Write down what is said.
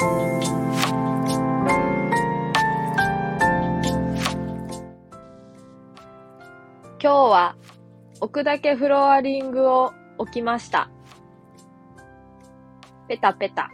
今日は置くだけフロアリングを置きました。ペタペタ。